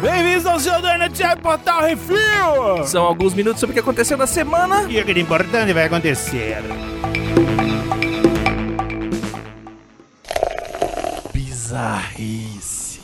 Bem-vindos ao seu Donut Portal Refil! São alguns minutos sobre o que aconteceu na semana. E o que de importante vai acontecer. Bizarrice.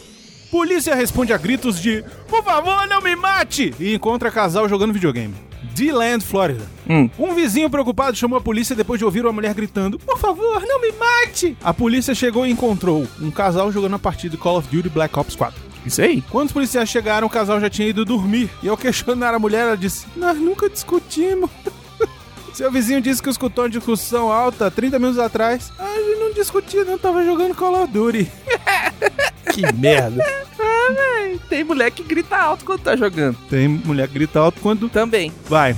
Polícia responde a gritos de Por favor, não me mate! E encontra casal jogando videogame. D-Land, Flórida. Hum. Um vizinho preocupado chamou a polícia depois de ouvir uma mulher gritando: Por favor, não me mate! A polícia chegou e encontrou um casal jogando a partida de Call of Duty Black Ops 4. Isso aí. Quando os policiais chegaram, o casal já tinha ido dormir. E ao questionar a mulher, ela disse: Nós nunca discutimos. Seu vizinho disse que escutou uma discussão alta 30 minutos atrás. Ah, a gente não discutia, não. Tava jogando Call of Duty. Que merda. ah, véi. Tem mulher que grita alto quando tá jogando. Tem mulher que grita alto quando. Também. Vai.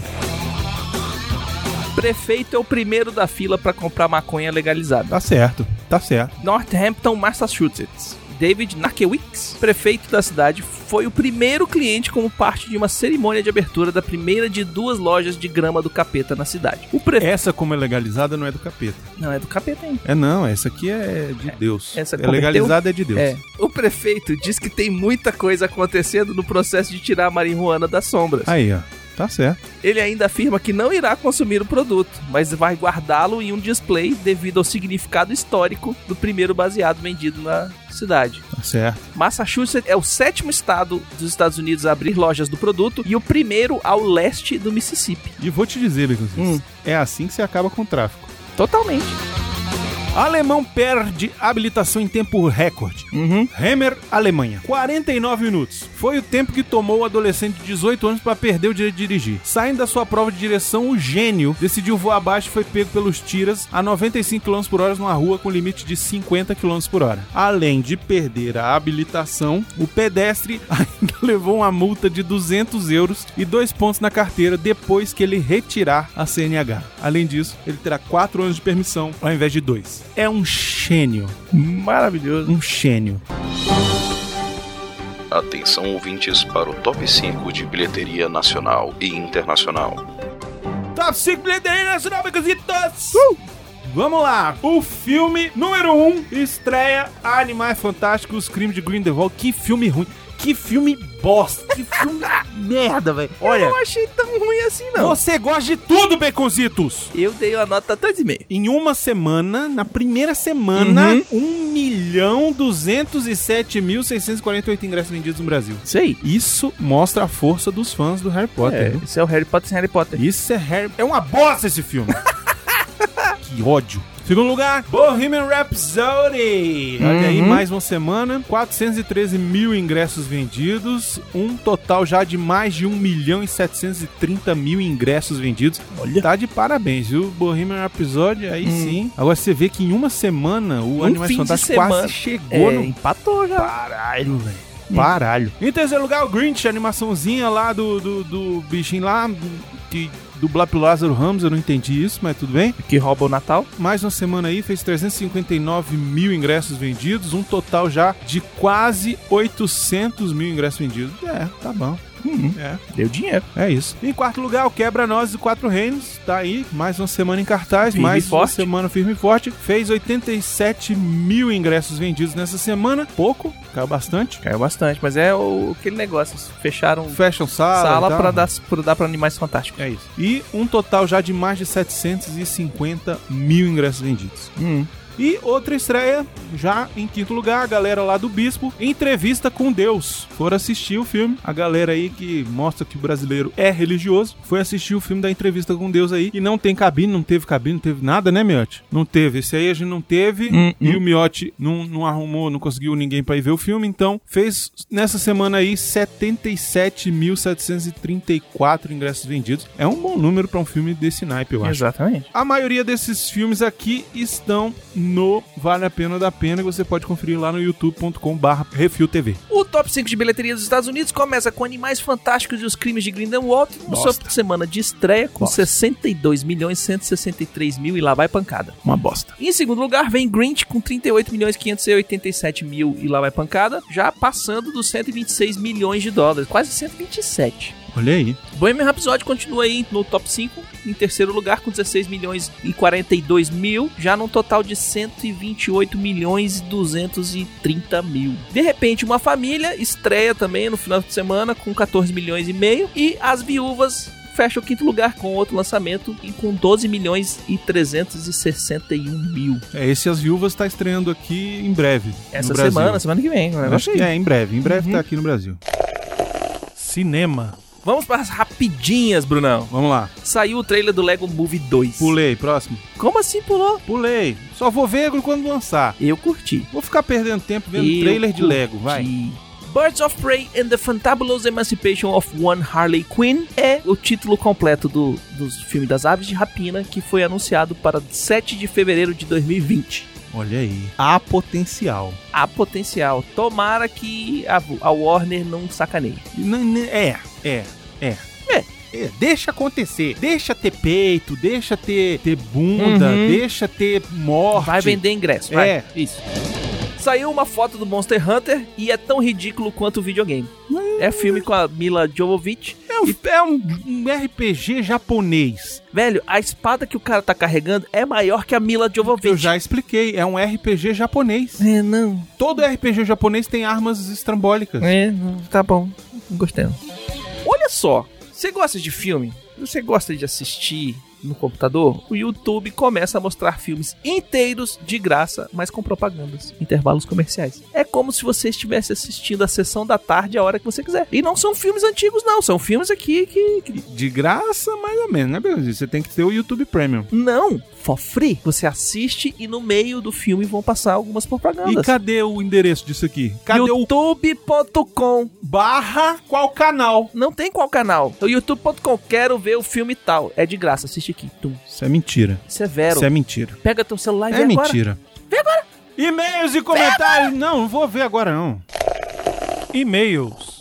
Prefeito é o primeiro da fila pra comprar maconha legalizada. Tá certo. Tá certo. Northampton, Massachusetts. David Nakewicz, prefeito da cidade, foi o primeiro cliente como parte de uma cerimônia de abertura da primeira de duas lojas de grama do capeta na cidade. O prefeito. Essa, como é legalizada, não é do capeta. Não, é do capeta ainda. É não, essa aqui é de Deus. essa é converteu? legalizada é de Deus. É. O prefeito diz que tem muita coisa acontecendo no processo de tirar a marihuana das sombras. Aí, ó. Tá certo. Ele ainda afirma que não irá consumir o produto, mas vai guardá-lo em um display devido ao significado histórico do primeiro baseado vendido na cidade. Tá certo. Massachusetts é o sétimo estado dos Estados Unidos a abrir lojas do produto e o primeiro ao leste do Mississippi. E vou te dizer, Beconzitos, Hum. é assim que se acaba com o tráfico. Totalmente. Alemão perde habilitação em tempo recorde. Uhum. Hammer, Alemanha. 49 minutos. Foi o tempo que tomou o adolescente de 18 anos para perder o direito de dirigir. Saindo da sua prova de direção, o gênio decidiu voar abaixo e foi pego pelos tiras a 95 km por hora numa rua com limite de 50 km por hora. Além de perder a habilitação, o pedestre ainda levou uma multa de 200 euros e dois pontos na carteira depois que ele retirar a CNH. Além disso, ele terá 4 anos de permissão ao invés de 2. É um gênio. Maravilhoso. Um gênio. Atenção ouvintes para o top 5 de bilheteria nacional e internacional. Top 5 bilheteria nacional, Becositos! Vamos lá! O filme número 1 um, estreia Animais Fantásticos, Crime de Grindelwald. Que filme ruim! Que filme bosta! Que filme merda, velho! Eu Olha, não achei tão ruim assim, não. você gosta de tudo, Beconzitos! Eu dei uma nota 2,5. Em uma semana, na primeira semana, Uhum. 1 milhão 207 mil 648 ingressos vendidos no Brasil. Isso aí. Isso mostra a força dos fãs do Harry Potter. É, viu? isso é o Harry Potter sem Harry Potter. Isso é Harry. É uma bosta esse filme. que ódio. Segundo lugar, Bohemian Rhapsody. Olha aí, Uhum. mais uma semana. 413 mil ingressos vendidos. Um total já de mais de 1 milhão e 730 mil ingressos vendidos. Olha. Tá de parabéns, viu? Bohemian Rhapsody, aí sim. Agora você vê que em uma semana o Um Animais Fantásticos quase chegou É, no empatou já. Caralho, velho. Baralho. Em terceiro lugar, o Grinch, a animaçãozinha lá do, do, do bichinho lá, que dublado pelo Lázaro Ramos, eu não entendi isso, mas tudo bem. Que rouba o Natal. Mais uma semana aí, fez 359 mil ingressos vendidos, um total já de quase 800 mil ingressos vendidos. É, tá bom. Uhum. É, Deu dinheiro. é isso. Em quarto lugar, o Quebra-Nozes e Quatro Reinos. Tá aí, mais uma semana em cartaz, Firme mais uma semana firme e forte. Fez 87 mil ingressos vendidos nessa semana. Pouco, caiu bastante. Caiu bastante, mas é o, aquele negócio. Fecharam Fashion sala. sala pra dar, pra dar pra animais fantásticos. É isso. E um total já de mais de 750 mil ingressos vendidos. Hum. E outra estreia, já em quinto lugar, a galera lá do Bispo, Entrevista com Deus. Foram assistir o filme. A galera aí que mostra que o brasileiro é religioso, foi assistir o filme da Entrevista com Deus aí. E não tem cabine, não teve cabine, não teve nada, né, Miotti? Não teve. Esse aí a gente não teve. Hum, E o Miotti não, não arrumou, não conseguiu ninguém pra ir ver o filme. Então, fez nessa semana aí 77.734 ingressos vendidos. É um bom número pra um filme desse naipe, eu acho. Exatamente. A maioria desses filmes aqui estão no Vale a Pena da Pena, que você pode conferir lá no youtube.com/barra Refil TV. O top 5 de bilheteria dos Estados Unidos começa com Animais Fantásticos e os Crimes de Grindelwald, no sua semana de estreia, com Bosta. 62 milhões 163 mil e lá vai pancada. Uma bosta. Em segundo lugar, vem Grinch com 38 milhões 587 mil e lá vai pancada, já passando dos 126 milhões de dólares, quase 127. Olha aí. Bohemian Rhapsody continua aí no top 5, em terceiro lugar com 16 milhões e 42 mil, já num total de 128 milhões e 230 mil. De repente, uma família estreia também no final de semana com 14 milhões e meio e as viúvas fecha o quinto lugar com outro lançamento e com 12 milhões e 361 mil. É, esse As Viúvas está estreando aqui em breve. Essa no Brasil. semana, semana que vem. Um Acho negócio aí. é, em breve. Em breve Uhum. tá aqui no Brasil. Cinema. Vamos para as rapidinhas, Brunão. Vamos lá. Saiu o trailer do Lego Movie 2. Pulei, próximo. Como assim pulou? Pulei. Só vou ver quando lançar. Eu curti. Vou ficar perdendo tempo vendo Eu trailer de curti. Lego, vai. Birds of Prey and the Fantabulous Emancipation of One Harley Quinn é o título completo do, do filme das Aves de Rapina que foi anunciado para 7 de fevereiro de 2020. Olha aí. Há potencial. Há potencial. Tomara que a, a Warner não sacaneie. É, é, é. É. É, deixa acontecer. Deixa ter peito, deixa ter, ter bunda, Uhum. deixa ter morte. Vai vender ingresso, vai. É. Isso. Saiu uma foto do Monster Hunter e é tão ridículo quanto o videogame. É filme com a Mila Jovovich. É um, é um- um RPG japonês. Velho, a espada que o cara tá carregando é maior que a Mila Jovovich. Eu já expliquei, é um RPG japonês. É, não. Todo RPG japonês tem armas estrambólicas. É, não, tá bom. Gostei. Olha só, você gosta de filme? Você gosta de assistir no computador? O YouTube começa a mostrar filmes inteiros de graça, mas com propagandas, intervalos comerciais. É como se você estivesse assistindo a sessão da tarde a hora que você quiser. E não são filmes antigos, não. São filmes aqui que. que- De graça, mais ou menos, né, Beatriz? Você tem que ter o YouTube Premium. Não, for free. Você assiste e no meio do filme vão passar algumas E propagandas. cadê o endereço disso aqui? Cadê o youtube.com barra qual canal? Não tem qual canal. É o youtube.com. Quero ver o filme tal. É de graça. Assiste aqui. Tum. Isso é mentira. Severo. Isso é mentira. Pega teu celular e É vê agora. mentira. Vê agora. E-mails e comentários. Não, não vou ver agora não. E-mails.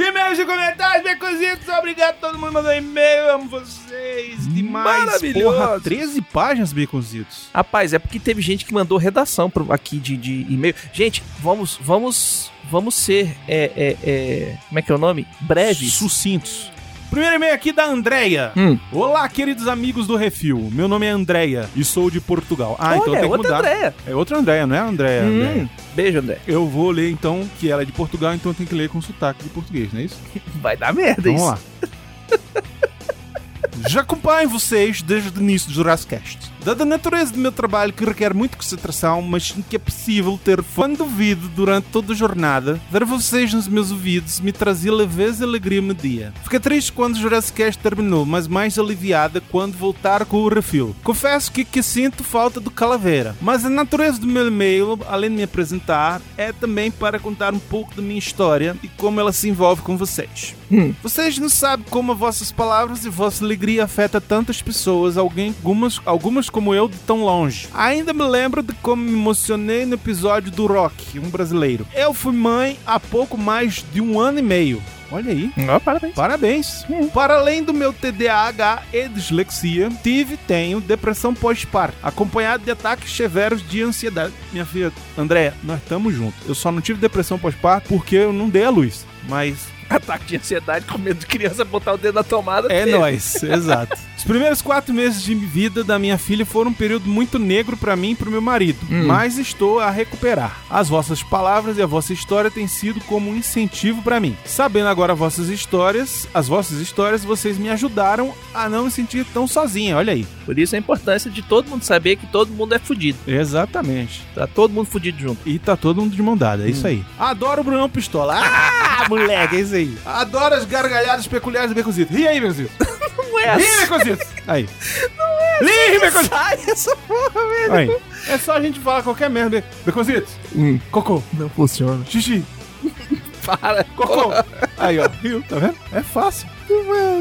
E-mails e comentários, Beconzitos. Obrigado todo mundo mandou e-mail. Amo vocês demais. Maravilhoso. Porra, 13 páginas, Beconzitos. Rapaz, é porque teve gente que mandou redação aqui de, de e-mail. Gente, vamos, vamos, vamos ser, é, é, é, como é que é o nome? Breves. Sucintos. Primeiro e-mail aqui da Andrea. Hum. Olá, queridos amigos do Refil. Meu nome é Andrea e sou de Portugal. Ah, então Olha, tem que outra mudar. Andréia. É outra Andrea, não é a Andrea? Andrea. Hum. Beijo, André. Eu vou ler então que ela é de Portugal, então tem que ler com sotaque de português, não é isso? Vai dar merda Vamos isso. lá. Já acompanho vocês desde o início do Jurassic Cast. Dada a natureza do meu trabalho que requer muita concentração, mas que é possível ter quando duvido durante toda a jornada, ver vocês nos meus ouvidos me trazia leveza e alegria no dia. Fiquei triste quando o Jurassic Cast terminou, mas mais aliviada quando voltar com o refil. Confesso que, que sinto falta do Calaveira, mas a natureza do meu e-mail, além de me apresentar, é também para contar um pouco da minha história e como ela se envolve com vocês. Vocês não sabem como as vossas palavras e vossa alegria afeta tantas pessoas, alguém, algumas, algumas como eu, de tão longe. Ainda me lembro de como me emocionei no episódio do Rock, um brasileiro. Eu fui mãe há pouco mais de um ano e meio. Olha aí. Ó, parabéns. Parabéns. Para além do meu TDAH e dislexia, tive e tenho depressão pós-parto, acompanhado de ataques severos de ansiedade. Minha filha, Andréia, nós estamos juntos. Eu só não tive depressão pós-parto porque eu não dei a luz. Mas Ataque de ansiedade com medo de criança botar o dedo na tomada. é nóis, exato. Os primeiros quatro meses de vida da minha filha foram um período muito negro pra mim e pro meu marido, mas estou a recuperar. As vossas palavras e a vossa história têm sido como um incentivo pra mim. Sabendo agora vossas histórias, as vossas histórias, vocês me ajudaram a não me sentir tão sozinha, olha aí. Por isso a importância de todo mundo saber que todo mundo é fudido. Exatamente. Tá todo mundo fudido junto. E tá todo mundo de mão dada, é isso aí. Adoro o Brunão Pistola. Ah, moleque, é isso aí. Adoro as gargalhadas peculiares do Becozito. Ri aí, Becozito. Não é Ri, Becozito. Aí. Não é Ri, Becozito. Sai essa porra, velho. Aí. É só a gente falar qualquer merda. Becozito. Hum. Cocô. Não funciona. Xixi. Para. Cocô. Aí, ó. Viu? Tá vendo? É fácil.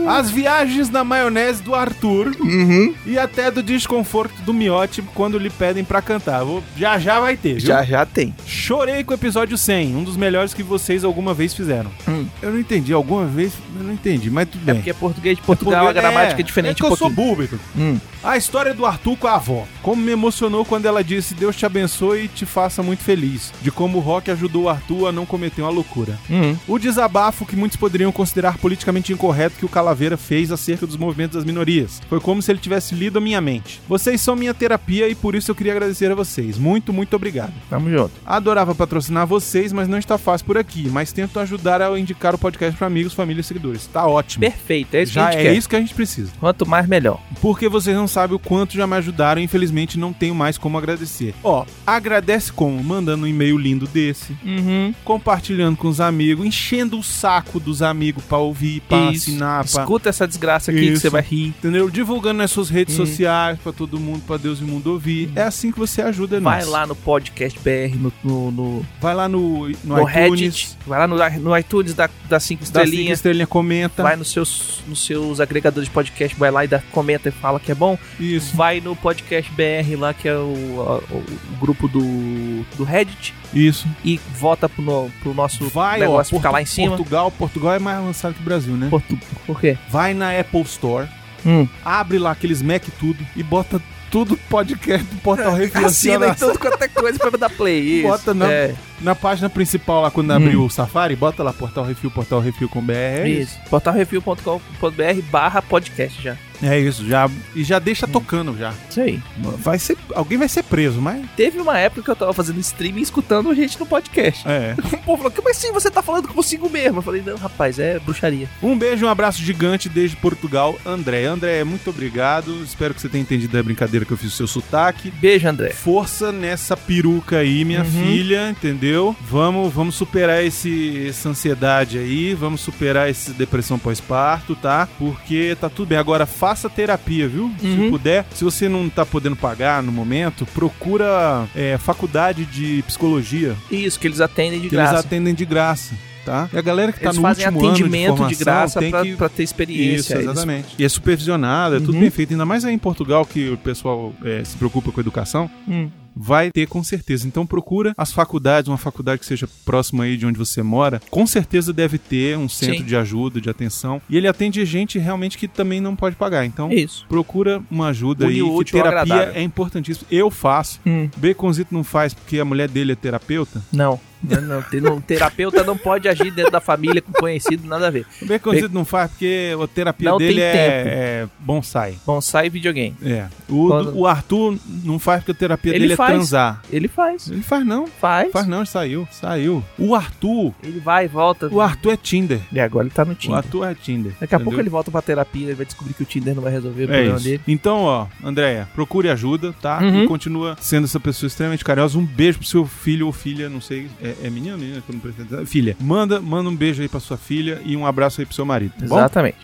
As viagens na maionese do Arthur Uhum. e até do desconforto do Miote quando lhe pedem pra cantar. Vou- Já já vai ter, viu? Já, já tem. Chorei com o episódio 100, um dos melhores que vocês alguma vez fizeram. Hum. Eu não entendi, alguma vez eu não entendi, mas tudo É bem. porque português de Portugal, a gramática é, diferente É que um eu sou pouquinho. burro. Hum. A história do Arthur com a avó. Como me emocionou quando ela disse Deus te abençoe e te faça muito feliz. De como o rock ajudou o Arthur a não cometer uma loucura. Hum. O desabafo que muitos poderiam considerar politicamente incorreto correto que o Calaveira fez acerca dos movimentos das minorias. Foi como se ele tivesse lido a minha mente. Vocês são minha terapia e por isso eu queria agradecer a vocês. Muito, muito obrigado. Tamo junto. Adorava patrocinar vocês, mas não está fácil por aqui. Mas tento ajudar a indicar o podcast para amigos, família e seguidores. Tá ótimo. Perfeito, é isso Já que a gente é quer. isso que a gente precisa. Quanto mais, melhor. Porque vocês não sabem o quanto já me ajudaram e infelizmente não tenho mais como agradecer. Ó, agradece como? Mandando um e-mail lindo desse, Uhum. compartilhando com os amigos, enchendo o saco dos amigos pra ouvir, pra Isso. Assinar, pra... Escuta essa desgraça aqui que Isso. você vai rir. Entendeu? Divulgando nas suas redes Hum. sociais pra todo mundo, pra Deus e o mundo ouvir. É assim que você ajuda Vai nós. lá no podcast BR, no, no, no, Vai lá no, no, no iTunes, Reddit, vai lá no, no iTunes da, das 5 dá cinco estrelinhas. estrelinhas, comenta. Vai nos seus, nos seus agregadores de podcast, vai lá e dá, comenta e fala que é bom. Isso, Vai no podcast BR lá, que é o- o grupo do, do Reddit, isso. e vota pro, no- pro nosso Vai, ó, negócio ficar Portu- lá em cima. Portugal, Portugal é mais avançado que o Brasil, né? Portu- Por quê? Vai na Apple Store, Hum. abre lá aqueles Mac tudo e bota tudo podcast do Portal Refil Assina ó, em tudo quanto é coisa pra dar play. Isso. Bota na- É, na página principal lá quando Hum. abrir o Safari, bota lá Portal Refil, Portal Refil com BR. É isso. isso. portalrefil.com.br barra podcast já. É isso, já e já deixa tocando já. Isso aí. Vai ser, alguém vai ser preso, mas Teve uma época que eu tava fazendo streaming e escutando gente no podcast. é. O povo falou, como assim você tá falando consigo mesmo? Eu falei, não, rapaz, é bruxaria. Um beijo, um abraço gigante desde Portugal, André. André, muito obrigado. Espero que você tenha entendido a brincadeira que eu fiz do seu sotaque. Beijo, André. Força nessa peruca aí, minha Uhum. filha, entendeu? Vamos, vamos superar esse, essa ansiedade aí, vamos superar essa depressão pós-parto, tá? Porque tá tudo bem. Agora, faça terapia, viu? Se Uhum. puder. Se você não tá podendo pagar no momento, procura é, faculdade de psicologia, Isso, que eles atendem de que graça. eles atendem de graça. Tá? E a galera que tá Eles no fazem último ano de atendimento de, formação graça tem pra, que pra ter experiência. isso, Eles- exatamente. E é supervisionado, é tudo Uhum. bem feito. Ainda mais aí em Portugal, que o pessoal é, se preocupa com a educação. Hum. Vai ter com certeza. Então procura as faculdades, uma faculdade que seja próxima aí de onde você mora. Com certeza deve ter um centro Sim. de ajuda, de atenção. E ele atende gente realmente que também não pode pagar. Então Isso. procura uma ajuda Une aí. o Que terapia agradável. é importantíssimo. Eu faço. Hum. Baconzito não faz porque a mulher dele é terapeuta. Não. Não, não, não, terapeuta não pode agir dentro da família com conhecido, nada a ver. O Baconzito não faz porque a terapia Não dele é, é bonsai. Bonsai e videogame. É. O, Quando- o Arthur não faz porque a terapia Ele dele faz. é transar. Ele faz. Ele faz não. Faz. Faz não, saiu. Saiu. O Arthur. Ele vai e volta. O Arthur é Tinder. E agora ele tá no O Tinder. Arthur é Tinder. Daqui a pouco entendeu? ele volta pra terapia, ele vai descobrir que o Tinder não vai resolver o É problema isso. dele. Então, ó, Andréia, procure ajuda, tá? Uhum. E continua sendo essa pessoa extremamente carinhosa. Um beijo pro seu filho ou filha, não sei. É, é menina ou menina? Que eu não dizer. Filha, manda, manda um beijo aí pra sua filha e um abraço aí pro seu marido, tá bom? Exatamente.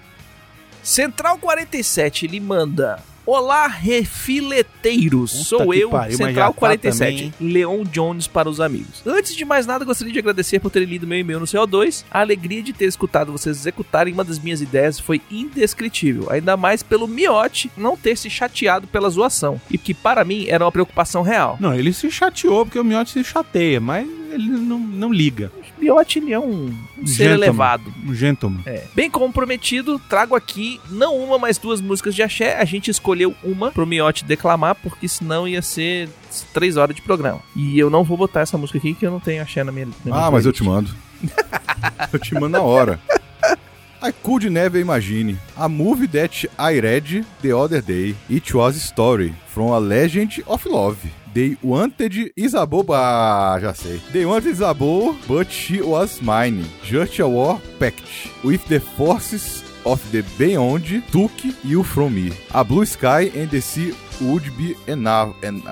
Central 47, ele manda. Olá, refileteiros. Puta Sou eu, pariu, Central tá 47, também, hein? Leon Jones para os amigos. Antes de mais nada, gostaria de agradecer por terem lido meu e-mail no CO2. A alegria de ter escutado vocês executarem uma das minhas ideias foi indescritível. Ainda mais pelo Miote não ter se chateado pela zoação. E que para mim era uma preocupação real. Não, ele se chateou porque o Miotti se chateia, mas ele não, liga. Ele é um, um ser Gentleman. elevado. Um gentleman. É. Bem como prometido, trago aqui não uma, mas duas músicas de axé. A gente escolheu uma pro Miote declamar, porque senão ia ser três horas de programa. E eu não vou botar essa música aqui, que eu não tenho axé na minha. Na minha Ah, mas eu playlist. te mando. eu te mando na hora. I could never imagine. A movie that I read the other day. It was a story from a legend of love. They wanted Isabeau... Ah, já sei. They wanted Isabeau, but she was mine. Just a war pact. With the forces of the beyond took you from me. A blue sky and the sea would be enough... En,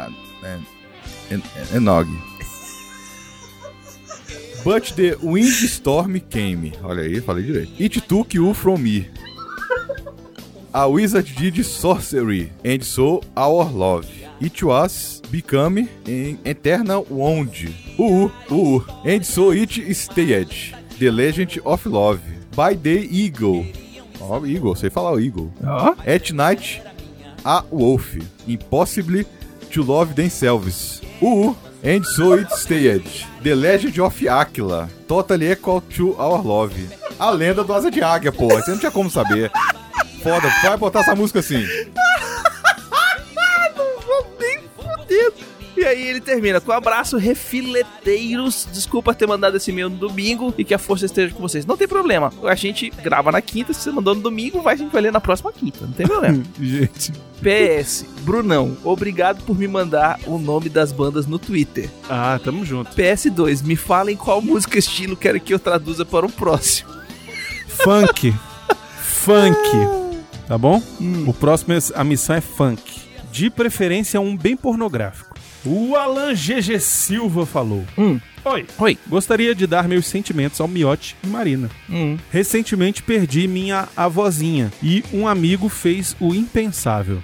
en, en, enog. But the windstorm came. Olha aí, falei direito. It took you from me. A wizard did sorcery, and so our love. It was become an eternal wound. Uh, uh, and so it stayed. The legend of love. By the eagle. Ó, eagle, sei falar o eagle. Ó. At night, a wolf. Impossible to love themselves. Uh, and so it stayed. The Legend of Aquila. Totally equal to our love. A lenda do Asa de Águia, pô. Você não tinha como saber. Foda, vai botar essa música assim. Aí ele termina com um abraço, refileteiros. Desculpa ter mandado esse e-mail no domingo e que a força esteja com vocês. Não tem problema. A gente grava na quinta, se você mandou no domingo, vai, a gente vai ler na próxima quinta. Não tem problema. Gente. PS, Brunão, obrigado por me mandar o nome das bandas no Twitter. Ah, tamo junto. PS2, me falem qual música estilo quero que eu traduza para o próximo. Funk. funk. Tá bom? O próximo, a missão é funk. De preferência, um bem pornográfico. O Alan GG Silva falou. Hum. Oi. Oi. Gostaria de dar meus sentimentos ao Miote e Marina. Hum. Recentemente perdi minha avózinha e um amigo fez o impensável.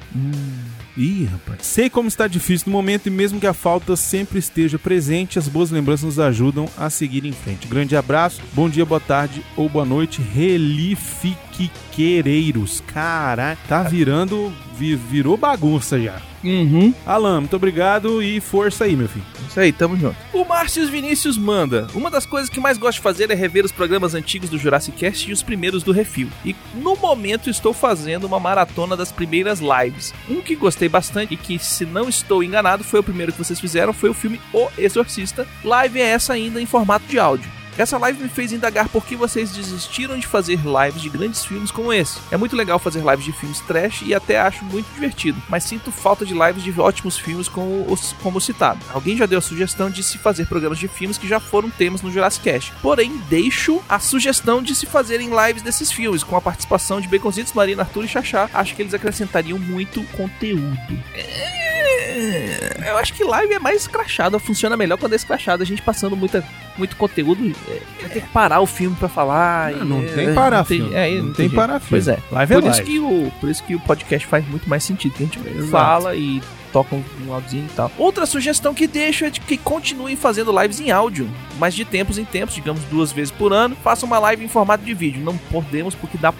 Ih, rapaz. Sei como está difícil no momento e mesmo que a falta sempre esteja presente, as boas lembranças nos ajudam a seguir em frente. Grande abraço, bom dia, boa tarde ou boa noite, relifiqueiros. Caralho, tá virando, vi- virou bagunça já. Uhum. Alan, muito obrigado e força aí, meu filho. Isso aí, tamo junto. O Márcio Vinícius manda. Uma das coisas que mais gosto de fazer é rever os programas antigos do Jurassic Cast e os primeiros do Refil. E no momento estou fazendo uma maratona das primeiras lives. Um que gostei bastante e que, se não estou enganado, foi o primeiro que vocês fizeram, foi o filme O Exorcista. Live é essa ainda em formato de áudio. Essa live me fez indagar por que vocês desistiram de fazer lives de grandes filmes como esse. É muito legal fazer lives de filmes trash e até acho muito divertido, mas sinto falta de lives de ótimos filmes como, os, como citado. Alguém já deu a sugestão de se fazer programas de filmes que já foram temas no Jurassic Cast. Porém, deixo a sugestão de se fazerem lives desses filmes, com a participação de Baconzitos, Marina, Arthur e Xaxá. Acho que eles acrescentariam muito conteúdo. É, Eu acho que live é mais escrachado, funciona melhor quando é escrachado. A gente passando muita, muito conteúdo, é, ter que parar o filme pra falar. Não, e, não é, tem parar não tem- filme. é, Não não tem jeito. parar filme. Pois é. Live é por, isso live. que o, por isso que o podcast faz muito mais sentido. Que a gente Exato. fala e toca um, um áudiozinho e tal. Outra sugestão que deixo é de que continuem fazendo lives em áudio, mas de tempos em tempos, digamos duas vezes por ano. Faça uma live em formato de vídeo. Não podemos porque dá,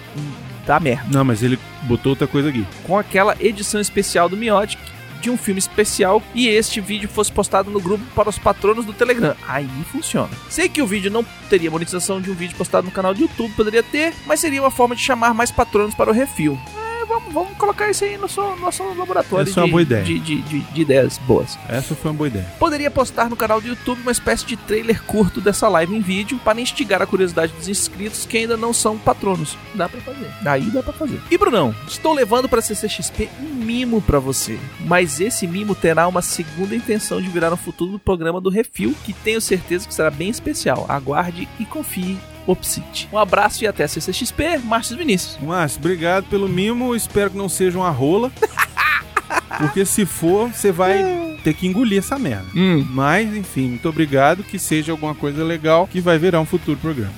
dá merda Não, mas ele botou outra coisa aqui. com aquela edição especial do Miotic de um filme especial e este vídeo fosse postado no grupo para os patronos do Telegram. Aí funciona. Sei que o vídeo não teria monetização de um vídeo postado no canal do YouTube, poderia ter, mas seria uma forma de chamar mais patronos para o refil. Vamos, vamos colocar isso aí no nosso, nosso laboratório Essa é uma boa ideia. De, de- de- de ideias boas. Essa foi uma boa ideia. Poderia postar no canal do YouTube uma espécie de trailer curto dessa live em vídeo para instigar a curiosidade dos inscritos que ainda não são patronos. Dá pra fazer. Aí dá pra fazer. E Brunão, estou levando pra CCXP um mimo pra você. Mas esse mimo terá uma segunda intenção de virar um futuro programa do Refil, que tenho certeza que será bem especial. Aguarde e confie. Opsit. Um abraço e até a CCXP, Márcio Vinícius. Márcio, obrigado pelo mimo. Espero que não seja uma rola. Porque se for, você vai ter que engolir essa merda. Hum. Mas, enfim, muito obrigado. Que seja alguma coisa legal que vai virar um futuro programa.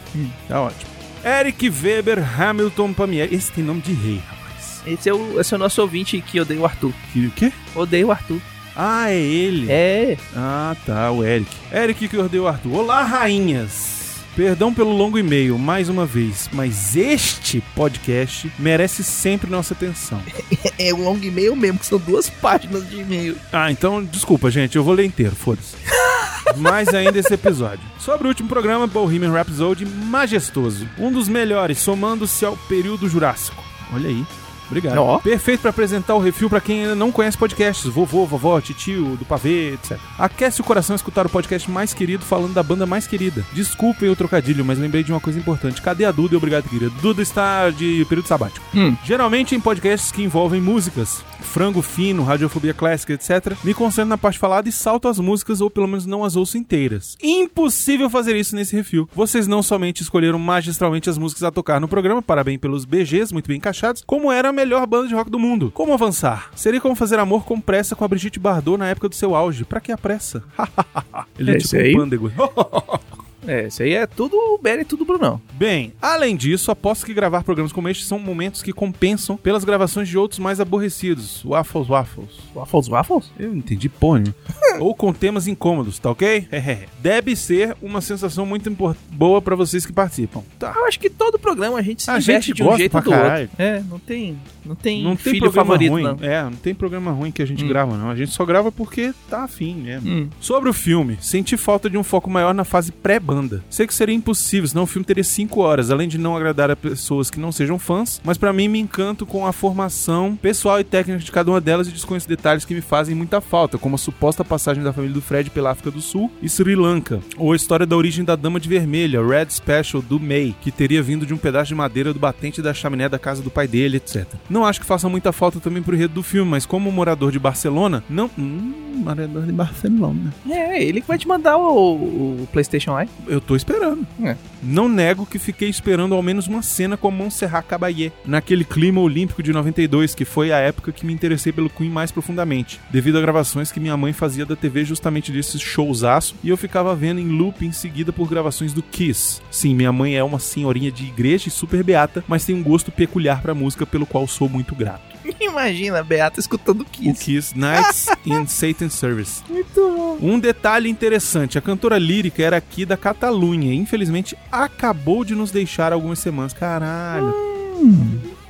Tá ótimo. Eric Weber Hamilton Pamieri. Esse tem nome de rei, rapaz. Esse é, o, esse é o nosso ouvinte que odeia o Arthur. Que, o quê? Odeia o Arthur. Ah, é ele. É. Ah, tá, o Eric. Eric que odeia o Arthur. Olá, rainhas. Perdão pelo longo e-mail, mais uma vez, mas este podcast merece sempre nossa atenção. É um long e-mail mesmo, que são duas páginas de e-mail. Ah, então, desculpa, gente, eu vou ler inteiro, foda-se. Mais ainda esse episódio. Sobre o último programa, Bohemian Rhapsody, majestoso. Um dos melhores, somando-se ao período Jurássico. Olha aí. Obrigado. Ó. Perfeito pra apresentar o refil pra quem ainda não conhece podcasts, vovô, vovó, titio, do pavê, etc. Aquece o coração escutar o podcast mais querido falando da banda mais querida. Desculpem o trocadilho, mas lembrei de uma coisa importante. Cadê a Duda e obrigado, querida? Duda está de período sabático. Hum. Geralmente em podcasts que envolvem músicas, frango fino, radiofobia clássica, etc., me concentro na parte falada e salto as músicas ou pelo menos não as ouço inteiras. Impossível fazer isso nesse refil. Vocês não somente escolheram magistralmente as músicas a tocar no programa, parabéns pelos BGs, muito bem encaixados, como era a melhor banda de rock do mundo. Como avançar? Seria como fazer amor com pressa com a Brigitte Bardot na época do seu auge. Pra que a pressa? Ele é, Esse tipo aí? um pândego. É, isso aí é tudo mérito do Brunão. Bem, além disso, aposto que gravar programas como este são momentos que compensam pelas gravações de outros mais aborrecidos. Waffles, waffles. Waffles, waffles? Eu entendi nenhuma. Ou com temas incômodos, tá ok? Deve ser uma sensação muito boa pra vocês que participam. Tá. Eu acho que todo programa a gente se A diverte gente de um gosta jeito pra ou do outro. caralho. É, não tem, não tem, Não tem filho programa favorito, ruim. não. É, não tem programa ruim que a gente Hum. grava, não. A gente só grava porque tá afim mesmo. Hum. Sobre o filme, senti falta de um foco maior na fase pré-banda. Sei que seria impossível, senão o filme teria 5 horas, além de não agradar a pessoas que não sejam fãs, mas pra mim me encanto com a formação pessoal e técnica de cada uma delas e desconheço detalhes que me fazem muita falta, como a suposta passagem passagem da família do Fred pela África do Sul e Sri Lanka, ou a história da origem da Dama de Vermelha, Red Special do May, que teria vindo de um pedaço de madeira do batente da chaminé da casa do pai dele, etc. Não acho que faça muita falta também pro enredo do filme, mas como morador de Barcelona, não. Hum, morador de Barcelona. É, ele que vai te mandar o, o PlayStation Eye. Eu tô esperando. É. Não nego que fiquei esperando ao menos uma cena com Montserrat Caballé, naquele clima olímpico de 92, que foi a época que me interessei pelo Queen mais profundamente, devido a gravações que minha mãe fazia da TV justamente desses showzaço, e eu ficava vendo em loop em seguida por gravações do Kiss. Sim, minha mãe é uma senhorinha de igreja e super beata, mas tem um gosto peculiar pra música pelo qual sou muito grato. Imagina Beata escutando O Kiss. Kiss Nights in Satan's Service. Muito bom. Um detalhe interessante, a cantora lírica era aqui da Catalunha e infelizmente acabou de nos deixar algumas semanas. Caralho.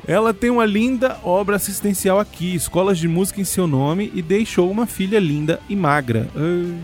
Ela tem uma linda obra assistencial aqui, escolas de música em seu nome e deixou uma filha linda e magra. Ai.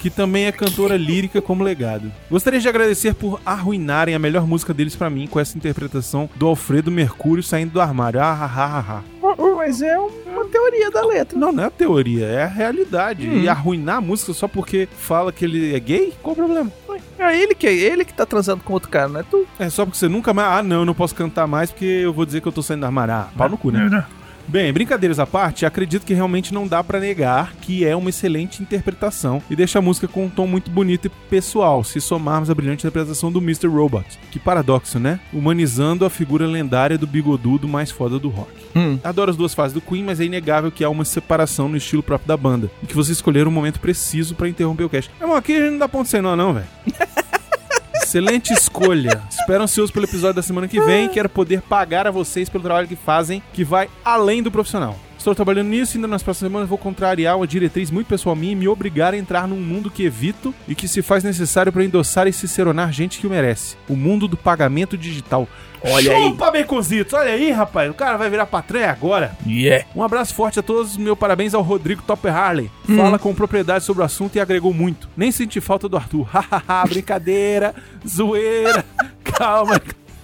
Que também é cantora lírica como legado. Gostaria de agradecer por arruinarem a melhor música deles pra mim com essa interpretação do Alfredo Mercúrio saindo do armário. Ah, ah, ah, ah, ah. Mas é uma teoria da letra. Não, não é a teoria, é a realidade. Hum. E arruinar a música só porque fala que ele é gay? Qual o problema? É ele que é ele que tá transando com outro cara, não é tu? É só porque você nunca mais. Ah, não, eu não posso cantar mais porque eu vou dizer que eu tô saindo do armário. Ah, pau no cu, né? Bem, brincadeiras à parte, acredito que realmente não dá pra negar que é uma excelente interpretação e deixa a música com um tom muito bonito e pessoal, se somarmos a brilhante interpretação do Mr. Robot. Que paradoxo, né? Humanizando a figura lendária do bigodudo mais foda do rock. Hum. Adoro as duas fases do Queen, mas é inegável que há uma separação no estilo próprio da banda e que vocês escolheram o momento preciso pra interromper o cast. Irmão, aqui a gente não dá ponto sem nó, não, velho. Excelente escolha. Espero ansioso pelo episódio da semana que vem. Quero poder pagar a vocês pelo trabalho que fazem, que vai além do profissional. Estou trabalhando nisso e ainda nas próximas semanas vou contrariar uma diretriz muito pessoal minha e me obrigar a entrar num mundo que evito e que se faz necessário para endossar e ciceronar gente que o merece. O mundo do pagamento digital. Olha aí. Chupa, baconzitos! Olha aí, rapaz. O cara vai virar patrão agora. Yeah. Um abraço forte a todos, meu parabéns ao Rodrigo Topper Harley. Hum. Fala com propriedade sobre o assunto e agregou muito. Nem senti falta do Arthur. Hahaha, brincadeira, zoeira, calma.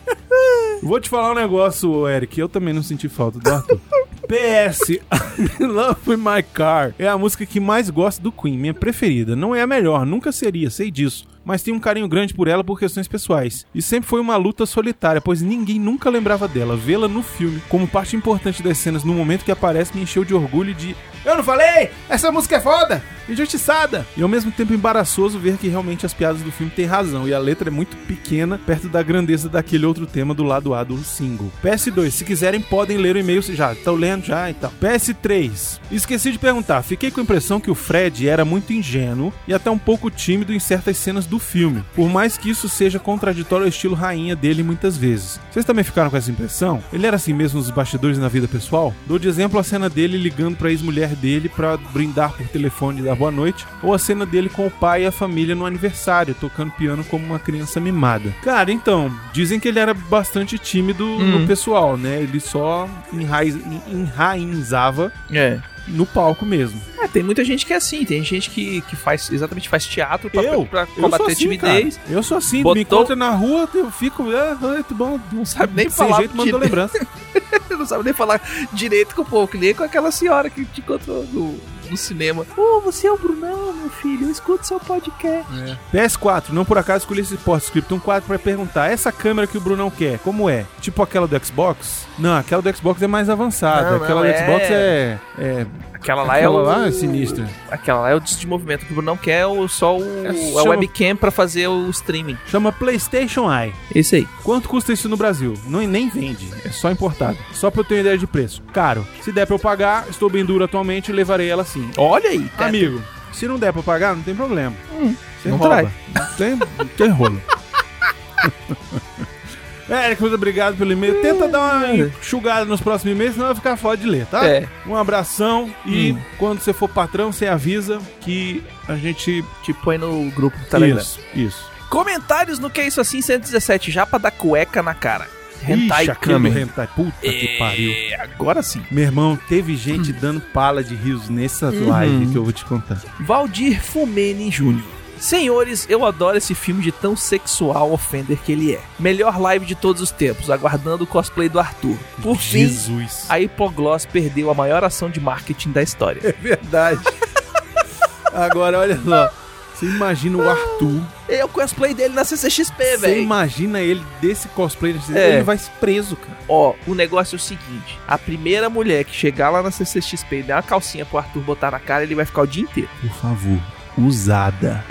Vou te falar um negócio, Eric. Eu também não senti falta do Arthur. PS, in Love with My Car é a música que mais gosto do Queen, minha preferida. Não é a melhor, nunca seria, sei disso. Mas tenho um carinho grande por ela por questões pessoais. E sempre foi uma luta solitária, pois ninguém nunca lembrava dela. Vê-la no filme, como parte importante das cenas, no momento que aparece, me encheu de orgulho e de. Eu não falei? Essa música é foda! Injustiçada! E ao mesmo tempo embaraçoso ver que realmente as piadas do filme têm razão e a letra é muito pequena perto da grandeza daquele outro tema do lado A do single. PS2, se quiserem podem ler o e-mail já. Estão lendo já e tal. PS3, esqueci de perguntar. Fiquei com a impressão que o Fred era muito ingênuo e até um pouco tímido em certas cenas do filme. Por mais que isso seja contraditório ao estilo rainha dele muitas vezes. Vocês também ficaram com essa impressão? Ele era assim mesmo nos bastidores e na vida pessoal? Dou de exemplo a cena dele ligando pra ex-mulher dele pra brindar por telefone e dar boa noite, ou a cena dele com o pai e a família no aniversário, tocando piano como uma criança mimada. Cara, então, dizem que ele era bastante tímido no pessoal, né? Ele só enraiz, É. no palco mesmo. É, tem muita gente que é assim, tem gente que, que faz exatamente faz teatro pra, Eu? pra Eu sou combater assim, timidez. cara. Eu sou assim, me Botou- encontra na rua, eu fico, ah, muito bom, Não sabe nem sem falar jeito, mandou lembrança. não sabe nem falar direito com o povo, que nem com aquela senhora que te encontrou no, no cinema. Ô, você é o Brunão, meu filho, eu escuto seu podcast. PS4, não por acaso escolhi esse post-script um quadro pra perguntar, essa câmera que o Brunão quer, como é? Tipo aquela do Xbox? Não, aquela do Xbox é mais avançada, Não, aquela não, do é- Xbox é... é Aquela lá é aquela o. lá é sinistra. Aquela lá é o de movimento que o Brunão quer, o, só o, É, a chama- webcam pra fazer o streaming. Chama PlayStation Eye. Esse aí. Quanto custa isso no Brasil? Não, nem vende, é só importado. Só pra eu ter uma ideia de preço. Caro. Se der pra eu pagar, estou bem duro atualmente, levarei ela sim. Olha aí, tá? Amigo, se não der pra pagar, não tem problema. Você não rouba. trai. Não tem, não tem rolo. É, Eric, muito obrigado pelo e-mail. Tenta dar uma enxugada nos próximos e-mails, senão vai ficar foda de ler, tá? É. Um abração e Hum. quando você for patrão, você avisa que a gente. Te põe no grupo do Telegram. Isso, isso. Comentários no Que É Isso Assim 117, já pra dar cueca na cara. Hentai Ixi, Kamen. hentai. Puta que pariu. É, agora sim. Meu irmão, teve gente dando pala de rios nessa Uhum. live que eu vou te contar. Valdir Fumene Jr. Senhores, eu adoro esse filme de tão sexual offender que ele é. Melhor live de todos os tempos, aguardando o cosplay do Arthur. Por fim, Jesus. a Hipogloss perdeu a maior ação de marketing da história. É verdade. Agora, olha só. Você imagina o Arthur. É o cosplay dele na CCXP, Você velho. imagina ele desse cosplay. É. Ele vai preso, cara. Ó, o negócio é o seguinte: a primeira mulher que chegar lá na CCXP e der uma calcinha pro Arthur botar na cara, ele vai ficar o dia inteiro. Por favor, usada.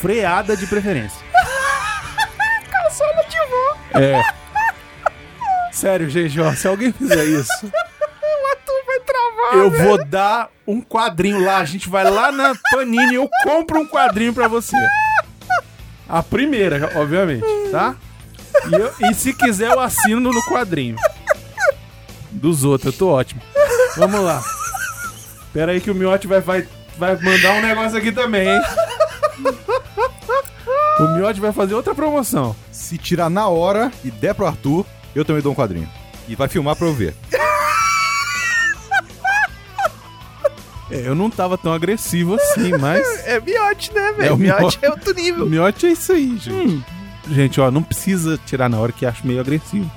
Freada de preferência. Calçola de vó. É. Sério, gente, ó, se alguém fizer isso, O Arthur vai travar. eu vou dar um quadrinho lá. A gente vai lá na Panini e eu compro um quadrinho pra você. A primeira, obviamente, tá? E, eu- e se quiser, eu assino no quadrinho. Dos outros, eu tô ótimo. Vamos lá. Pera aí que o Miotti vai, vai, vai mandar um negócio aqui também, hein? O Miotti vai fazer outra promoção. Se tirar na hora e der pro Arthur, eu também dou um quadrinho. E vai filmar pra eu ver. É, eu não tava tão agressivo assim, mas. É miote, né, É velho? o miote é outro O nível. miote é isso aí, gente. Gente, ó, não precisa tirar na hora que acho meio agressivo.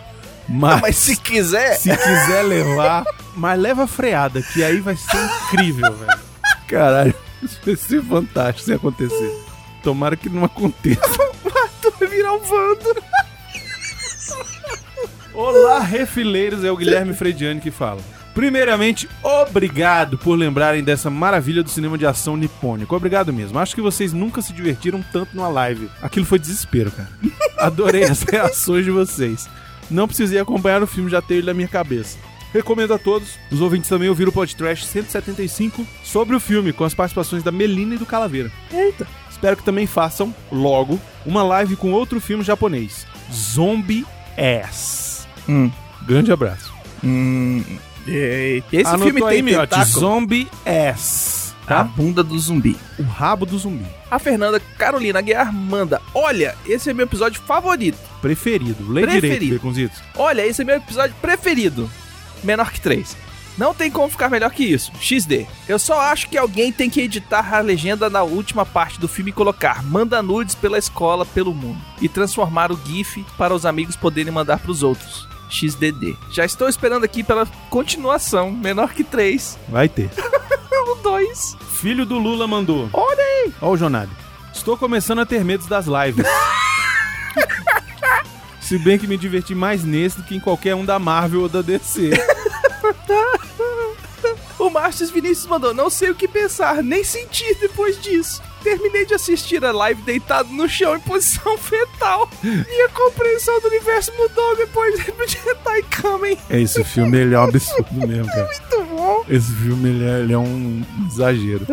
Mas, Mas se quiser. se quiser levar, mas leva freada, que aí vai ser incrível, velho. Caralho, isso vai ser fantástico se acontecer. Tomara que não aconteça. O Arthur vai virar um vando. Olá, refileiros, é o Guilherme Frediani que fala. Primeiramente, obrigado por lembrarem dessa maravilha do cinema de ação nipônico. Obrigado mesmo. Acho que vocês nunca se divertiram tanto numa live. Aquilo foi desespero, cara. Adorei as reações de vocês. Não precisei acompanhar o filme, já tenho ele na minha cabeça. Recomendo a todos. Os ouvintes também ouviram o podcast 175 sobre o filme, com as participações da Melina e do Calaveira. Eita. Espero que também façam, logo, uma live com outro filme japonês. Zombie Ass. Hum. Grande abraço. Hum. Esse Anotou filme tem tentáculo. Zombie Ass. A Tá? bunda do zumbi. O rabo do zumbi. A Fernanda Carolina Guiar manda: Olha, esse é meu episódio favorito. Preferido. Lê Preferido. direito. Olha, esse é meu episódio preferido. Menor que 3. Não tem como ficar melhor que isso. XD. Eu só acho que alguém tem que editar a legenda na última parte do filme e colocar manda nudes pela escola, pelo mundo. E transformar o GIF para os amigos poderem mandar pros outros. XDD. Já estou esperando aqui pela continuação. Menor que 3. Vai ter. O 2. Filho do Lula mandou. Olha aí. Ó o Jonado. Estou começando a ter medos das lives. Se bem que me diverti mais nesse do que em qualquer um da Marvel ou da DC. O Márcio Vinícius mandou: Não sei o que pensar, nem sentir depois disso. Terminei de assistir a live deitado no chão em posição fetal. Minha compreensão do universo mudou depois de Hentai Kamen. Esse filme ele é um absurdo mesmo, cara. Muito bom. Esse filme ele é, ele é um exagero.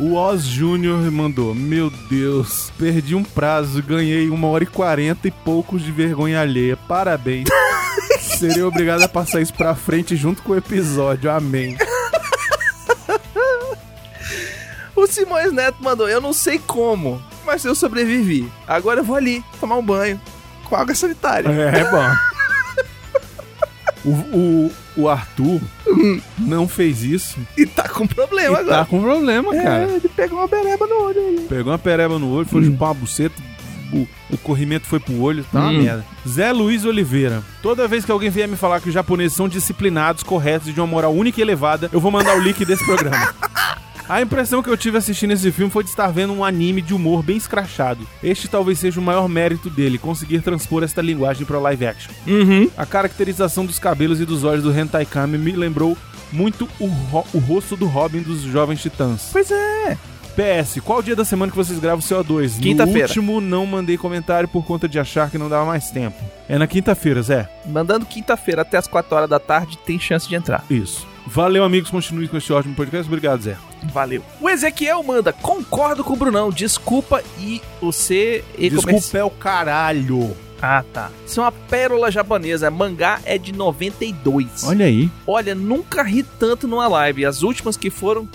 O Oz Júnior mandou: Meu Deus, perdi um prazo, ganhei uma hora e quarenta e poucos de vergonha alheia. Parabéns. Serei obrigado a passar isso pra frente junto com o episódio. Amém. O Simões Neto mandou: Eu não sei como, mas eu sobrevivi. Agora eu vou ali tomar um banho com água sanitária. É, é bom. O, o, o Arthur não fez isso E tá com e problema tá agora. com problema, cara. É, ele pegou uma bereba no olho aí. Pegou uma pereba no olho, foi chupar uma buceta, o, o corrimento foi pro olho, tá uma Hum. merda. Zé Luiz Oliveira. Toda vez que alguém vier me falar que os japoneses são disciplinados, corretos e de uma moral única e elevada, eu vou mandar o link desse programa. A impressão que eu tive assistindo esse filme foi de estar vendo um anime de humor bem escrachado. Este talvez seja o maior mérito dele, conseguir transpor esta linguagem para live action. Uhum. A caracterização dos cabelos e dos olhos do Hentai Kami me lembrou muito o, ro- o rosto do Robin dos Jovens Titãs. Pois é. PS, qual dia da semana que vocês gravam o CO2? Quinta-feira. No último não mandei comentário por conta de achar que não dava mais tempo. É na quinta-feira, Zé. Mandando quinta-feira até as 4 horas da tarde, tem chance de entrar. Isso. Valeu, amigos. Continue com este ótimo podcast. Obrigado, Zé. Valeu. O Ezequiel manda, concordo com o Brunão, desculpa e você... e Desculpa é o caralho. Ah, tá. Isso é uma pérola japonesa, mangá é de 92. Olha aí. Olha, nunca ri tanto numa live. As últimas que foram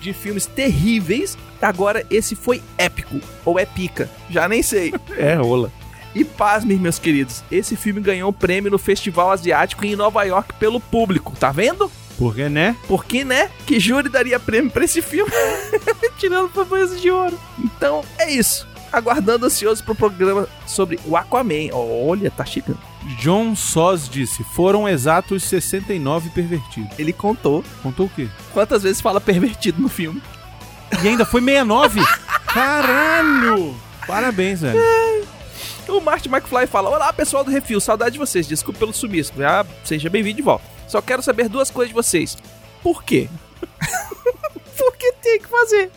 de filmes terríveis, agora esse foi épico, ou é pica, já nem sei. É, rola. E pasmem, meus queridos, esse filme ganhou um prêmio no Festival Asiático em Nova York pelo público, tá vendo? Porque, né? Porque, né? Que júri daria prêmio pra esse filme? Tirando framboesa de ouro. Então, é isso. Aguardando ansioso pro programa sobre o Aquaman. Olha, tá chegando. John Soz disse: foram exatos 69 pervertidos. Ele contou Contou o quê? quantas vezes fala pervertido no filme. E ainda foi 69? Caralho! Parabéns, velho. O Marty McFly fala: Olá, pessoal do Refil, saudade de vocês, desculpe pelo sumiço. Ah, seja bem-vindo de volta. Só quero saber duas coisas de vocês. Por quê? Porque tem que fazer.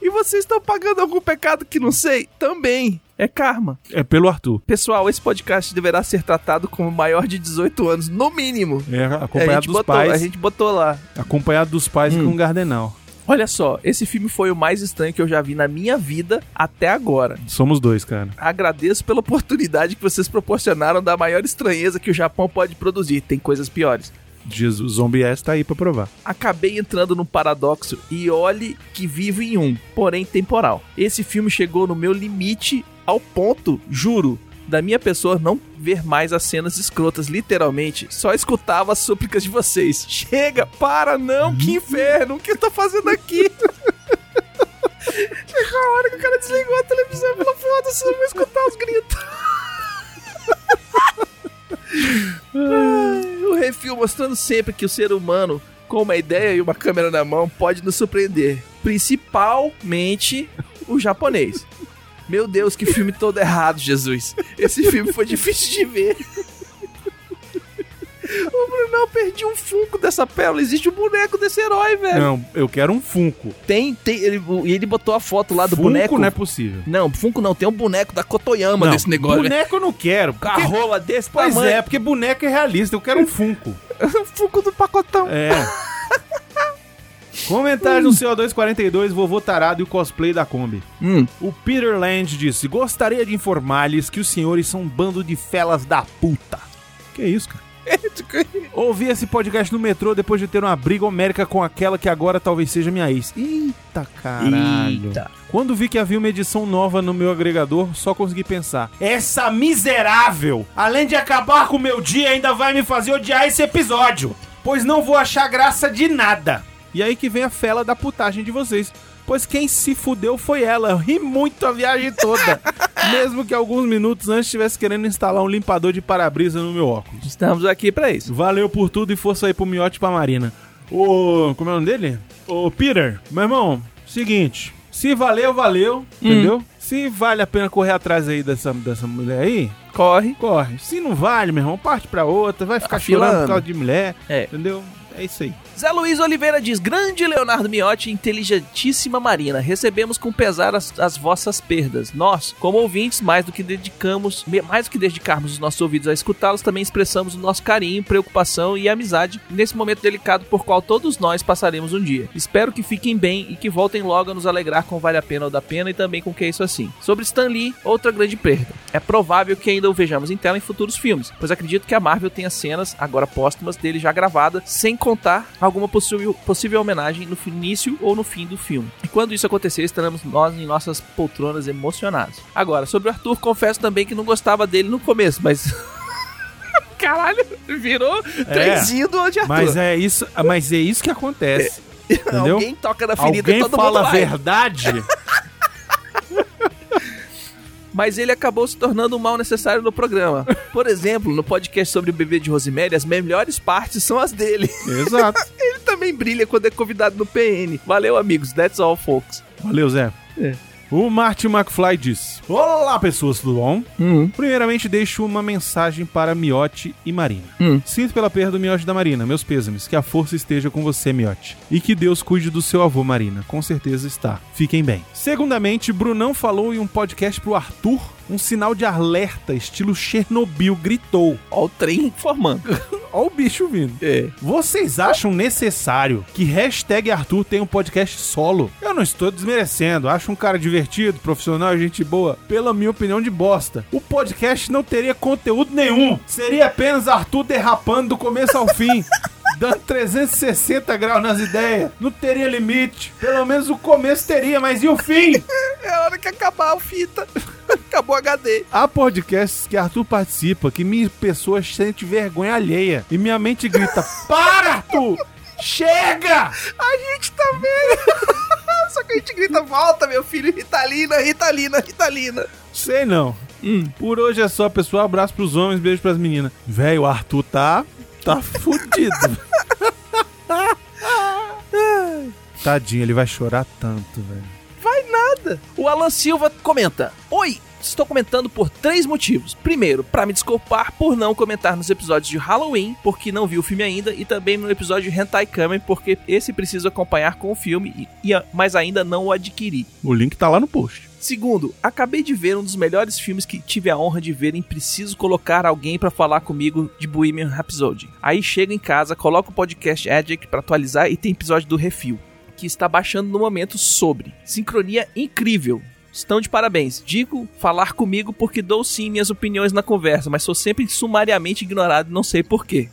E vocês estão pagando algum pecado que não sei? Também. É karma. É pelo Arthur. Pessoal, esse podcast deverá ser tratado como maior de 18 anos, no mínimo. É a acompanhado gente dos botou, pais. A gente botou lá. Acompanhado dos pais Hum. com um gardenal. Olha só, esse filme foi o mais estranho que eu já vi na minha vida até agora. Somos dois, cara. Agradeço pela oportunidade que vocês proporcionaram da maior estranheza que o Japão pode produzir. Tem coisas piores. Jesus, Zombie S tá aí pra provar. Acabei entrando num paradoxo e olhe que vivo em um, porém temporal. Esse filme chegou no meu limite ao ponto, juro, da minha pessoa não ver mais as cenas escrotas, literalmente. Só escutava as súplicas de vocês. Chega, para, não, que inferno, o que eu tô fazendo aqui? Chegou a hora que o cara desligou a televisão e falou: foda-se, eu vou escutar os gritos. Mostrando sempre que o ser humano, com uma ideia e uma câmera na mão, pode nos surpreender. Principalmente o japonês. Meu Deus, que filme todo errado, Jesus. Esse filme foi difícil de ver. O Brunão perdi um funko dessa pérola. Existe um boneco desse herói, velho. Não, eu quero um Funko. Tem, tem. Ele, e ele botou a foto lá do Funko boneco. não é possível. Não, Funko não. Tem um boneco da Kotoyama Não, desse negócio. velho. boneco eu não quero. Com a Porque... rola desse Pois tamanho. é, porque boneco é realista. Eu quero um Funko. o Funko do pacotão. É. Comentário no CO242, vovô tarado e o cosplay da Kombi. Hum. O Peter Land disse: Gostaria de informar-lhes que os senhores são um bando de felas da puta. Que isso, cara? Ouvi esse podcast no metrô depois de ter uma briga homérica com aquela que agora talvez seja minha ex. Eita caralho. Eita. Quando vi que havia uma edição nova no meu agregador, só consegui pensar: essa miserável, além de acabar com o meu dia, ainda vai me fazer odiar esse episódio, pois não vou achar graça de nada. E aí que vem a fela da putagem de vocês. Pois quem se fudeu foi ela. Eu ri muito a viagem toda. Mesmo que alguns minutos antes estivesse querendo instalar um limpador de para-brisa no meu óculos. Estamos aqui pra isso. Valeu por tudo e força aí pro Miote e pra Marina. Ô, como é o nome dele? Ô, Peter, meu irmão, seguinte. Se valeu, valeu, entendeu? Se vale a pena correr atrás aí dessa, dessa mulher aí, Corre. corre. Se não vale, meu irmão, parte pra outra, vai ficar chorando Afilando. por causa de mulher, É. entendeu? É isso aí. Zé Luiz Oliveira diz: Grande Leonardo Miotti, inteligentíssima Marina, recebemos com pesar as, as vossas perdas. Nós, como ouvintes, mais do que dedicamos, mais do que dedicarmos os nossos ouvidos a escutá-los, também expressamos o nosso carinho, preocupação e amizade nesse momento delicado por qual todos nós passaremos um dia. Espero que fiquem bem e que voltem logo a nos alegrar com Vale a Pena ou da Pena e também com Que é Isso Assim. Sobre Stan Lee, outra grande perda. É provável que ainda o vejamos em tela em futuros filmes, pois acredito que a Marvel tenha cenas, agora póstumas, dele já gravadas, sem contar alguma possível, possível homenagem no início ou no fim do filme. E quando isso acontecer, estaremos nós em nossas poltronas emocionados. Agora, sobre o Arthur, confesso também que não gostava dele no começo, mas. Caralho, virou trenzinho do de Arthur. Mas é isso, mas é isso que acontece. Entendeu? Alguém toca na ferida Alguém todo fala a mundo vai. verdade. Mas ele acabou se tornando um mal necessário no programa. Por exemplo, no podcast sobre o bebê de Rosemary, as melhores partes são as dele. Exato. Ele também brilha quando é convidado no PN. Valeu, amigos. That's all, folks. Valeu, Zé. É. O Martin McFly diz: Olá, pessoas, tudo bom? Hum. Primeiramente, deixo uma mensagem para Miote e Marina. Hum. Sinto pela perda do Miote da Marina, meus pêsames. Que a força esteja com você, Miote. E que Deus cuide do seu avô, Marina. Com certeza está. Fiquem bem. Segundamente, Brunão falou em um podcast pro Arthur. Um sinal de alerta, estilo Chernobyl, gritou. Ó o trem formando. Ó o bicho vindo. É. Vocês acham necessário que hashtag Arthur tenha um podcast solo? Eu não estou desmerecendo, acho um cara divertido, profissional, gente boa. Pela minha opinião de bosta. O podcast não teria conteúdo nenhum. Seria apenas Arthur derrapando do começo ao fim. Dando 360 graus nas ideias. Não teria limite. Pelo menos o começo teria, mas e o fim? É a hora que acabar o fita. Acabou o HD. Há podcasts que Arthur participa que minha pessoa sente vergonha alheia. E minha mente grita: Para, Arthur! Chega! A gente também. Só que a gente grita, volta, meu filho. Ritalina, Ritalina, Ritalina. Sei não. Hum. Por hoje é só, pessoal. Abraço pros homens, beijo pras meninas. Velho, o Arthur tá. tá fudido. Tadinho, ele vai chorar tanto, velho. O Alan Silva comenta: Oi, estou comentando por três motivos. Primeiro, para me desculpar por não comentar nos episódios de Halloween, porque não vi o filme ainda, e também no episódio de Hentai Kamen, porque esse preciso acompanhar com o filme, e, e- mas ainda não o adquiri. O link tá lá no post. Segundo, acabei de ver um dos melhores filmes que tive a honra de ver e preciso colocar alguém pra falar comigo de Bohemian Rhapsody. Aí chego em casa, coloco o podcast Addict pra atualizar e tem episódio do Refil, que está baixando no momento sobre. Sincronia incrível. Estão de parabéns. Digo falar comigo porque dou sim minhas opiniões na conversa, mas sou sempre sumariamente ignorado não sei porquê.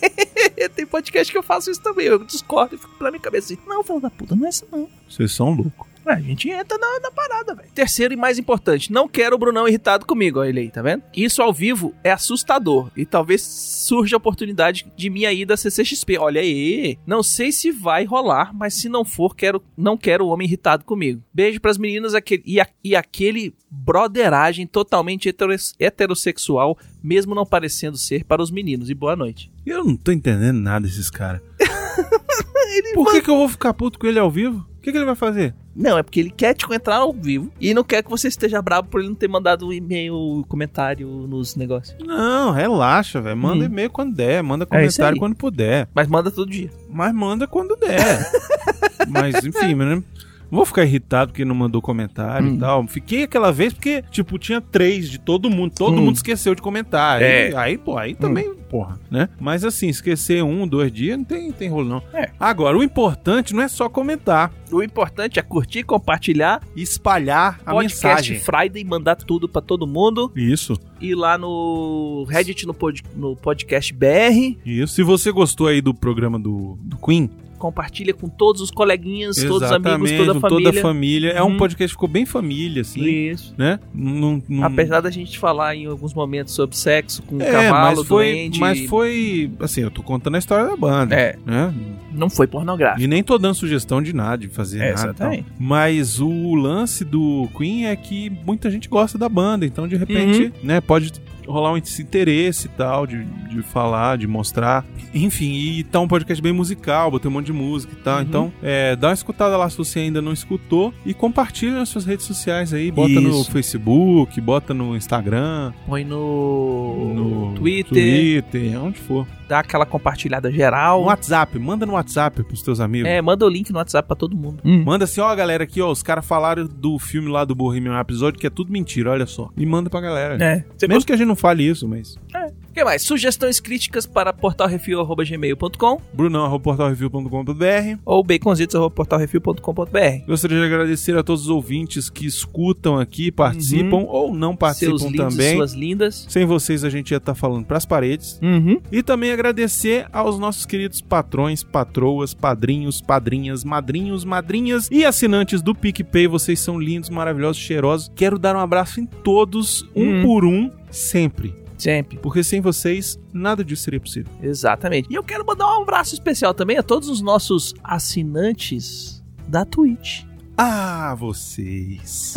Tem podcast que eu faço isso também. Eu discordo e fico pra minha cabeça assim: Não, filho da puta, não é isso não. Vocês são loucos. A gente entra na, na parada, velho. Terceiro e mais importante, não quero o Brunão irritado comigo, olha ele aí, tá vendo? Isso ao vivo é assustador e talvez surja a oportunidade de minha ida à CCXP. Olha aí, não sei se vai rolar, mas se não for, quero, não quero o homem irritado comigo. Beijo pras meninas aquele, e, a- e aquele broderagem totalmente heteros- heterossexual, mesmo não parecendo ser para os meninos. E boa noite. Eu não tô entendendo nada desses caras. Por que, que eu vou ficar puto com ele ao vivo? O que, que ele vai fazer? Não, é porque ele quer te entrar ao vivo e não quer que você esteja bravo por ele não ter mandado um e-mail, comentário nos negócios. Não, relaxa, velho. Manda Hum. e-mail quando der, manda É comentário aí. quando puder. Mas manda todo dia. Mas manda quando der. Mas, enfim, né? Vou ficar irritado porque não mandou comentário Hum. e tal. Fiquei aquela vez porque, tipo, tinha três de todo mundo. Todo Hum. mundo esqueceu de comentar. É. Aí, aí, pô, aí também, porra, né? Mas assim, esquecer um, dois dias, não tem, tem rolo, não. É. Agora, o importante não é só comentar. O importante é curtir, compartilhar, e Espalhar a podcast mensagem. Friday, mandar tudo pra todo mundo. Isso, Ir lá no Reddit, no, pod- no podcast BR. isso. Se você gostou aí do programa do, do Queen, Compartilha com todos os coleguinhas, todos os amigos, exatamente, toda a família. toda a família. É um Uhum. podcast que ficou bem família, assim, Isso. né? Não, não- Apesar da gente falar em alguns momentos sobre sexo com um É, cavalo mas foi, doente. Mas foi, assim, eu tô contando a história da banda, É. né? Não foi pornográfico. E nem tô dando sugestão de nada, de fazer É, nada. e tal. exatamente. Mas o lance do Queen é que muita gente gosta da banda, então de repente, Uhum. né, pode rolar um esse interesse e tal, de, de falar, de mostrar. Enfim, e tá um podcast bem musical, botei um monte de música e tal. Uhum. Então, é, dá uma escutada lá se você ainda não escutou e compartilha nas suas redes sociais aí. Bota no Isso. Facebook, bota no Instagram, Põe no, no Twitter, Twitter, onde for. Dá aquela compartilhada geral. No WhatsApp, manda no WhatsApp pros teus amigos. É, manda o link no WhatsApp pra todo mundo. Manda assim, ó, galera, aqui, ó, os caras falaram do filme lá do Bohemian Rhapsody que é tudo mentira, olha só. E manda pra galera. É. Você Mesmo que a gente não fale isso, mas... O que mais? Sugestões críticas para portalrefil.gmail.com brunão.portalreview.com.br ou baconzitos.portalrefil.com.br Gostaria de agradecer a todos os ouvintes que escutam aqui, participam ou não participam Uhum. Seus lindos também. suas lindas. Sem vocês a gente ia estar falando pras paredes. Uhum. E também agradecer aos nossos queridos patrões, patroas, padrinhos, padrinhas, madrinhos, madrinhas e assinantes do PicPay. Vocês são lindos, maravilhosos, cheirosos. Quero dar um abraço em todos, um Hum. por um, sempre. Sempre. Porque sem vocês, nada disso seria possível. Exatamente. E eu quero mandar um abraço especial também a todos os nossos assinantes da Twitch. Ah, vocês.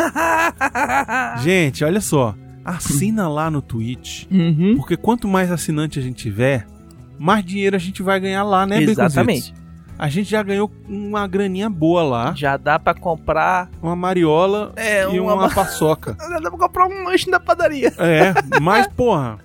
Gente, olha só. Assina lá no Twitch. uhum. Porque quanto mais assinante a gente tiver, mais dinheiro a gente vai ganhar lá, né, Exatamente. A gente já ganhou uma graninha boa lá. Já dá pra comprar. Uma mariola É, e uma- uma paçoca. Já dá pra comprar um lanche na padaria. É, mas, porra,